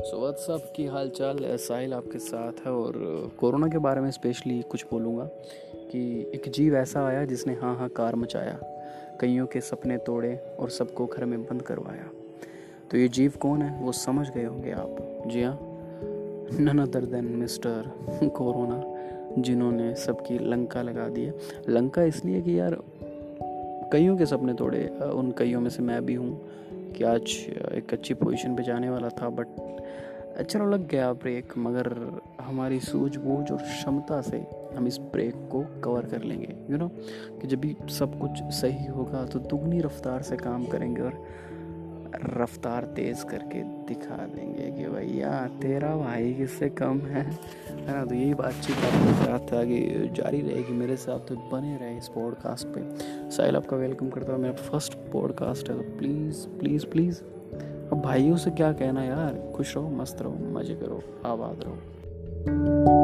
So what's up की हाल चाल साहिल आपके साथ है और कोरोना के बारे में स्पेशली कुछ बोलूँगा कि एक जीव ऐसा आया जिसने हाँ हाँ कार मचाया, कईयों के सपने तोड़े और सबको घर में बंद करवाया। तो ये जीव कौन है? वो समझ गए होंगे आप। जी हाँ। None other than mister corona, जिन्होंने सबकी लंका लगा दी है। लंका इसलिए कि यार, कईयों के सपने तोड़े। उन कईयों में से मैं भी हूँ। कि आज एक अच्छी पोजीशन पे जाने वाला था बट चलो लग गया ब्रेक मगर हमारी सूझबूझ और क्षमता से हम इस ब्रेक को कवर कर लेंगे यू you नो know, कि जब भी सब कुछ सही होगा तो दुगनी रफ्तार से काम करेंगे और रफ्तार तेज़ करके दिखा देंगे कि भैया, तेरा भाई किससे कम है? है ना तो यही बातचीत आपके साथ आगे जारी रहेगी। मेरे साथ तो बने रहे इस पॉडकास्ट पे। साहिल, आपका वेलकम करता हूँ। मेरा फ़र्स्ट पॉडकास्ट है तो प्लीज़ प्लीज़ प्लीज़ अब भाइयों से क्या कहना यार? खुश रहो, मस्त रहो, मज़े करो, आबाद रहो।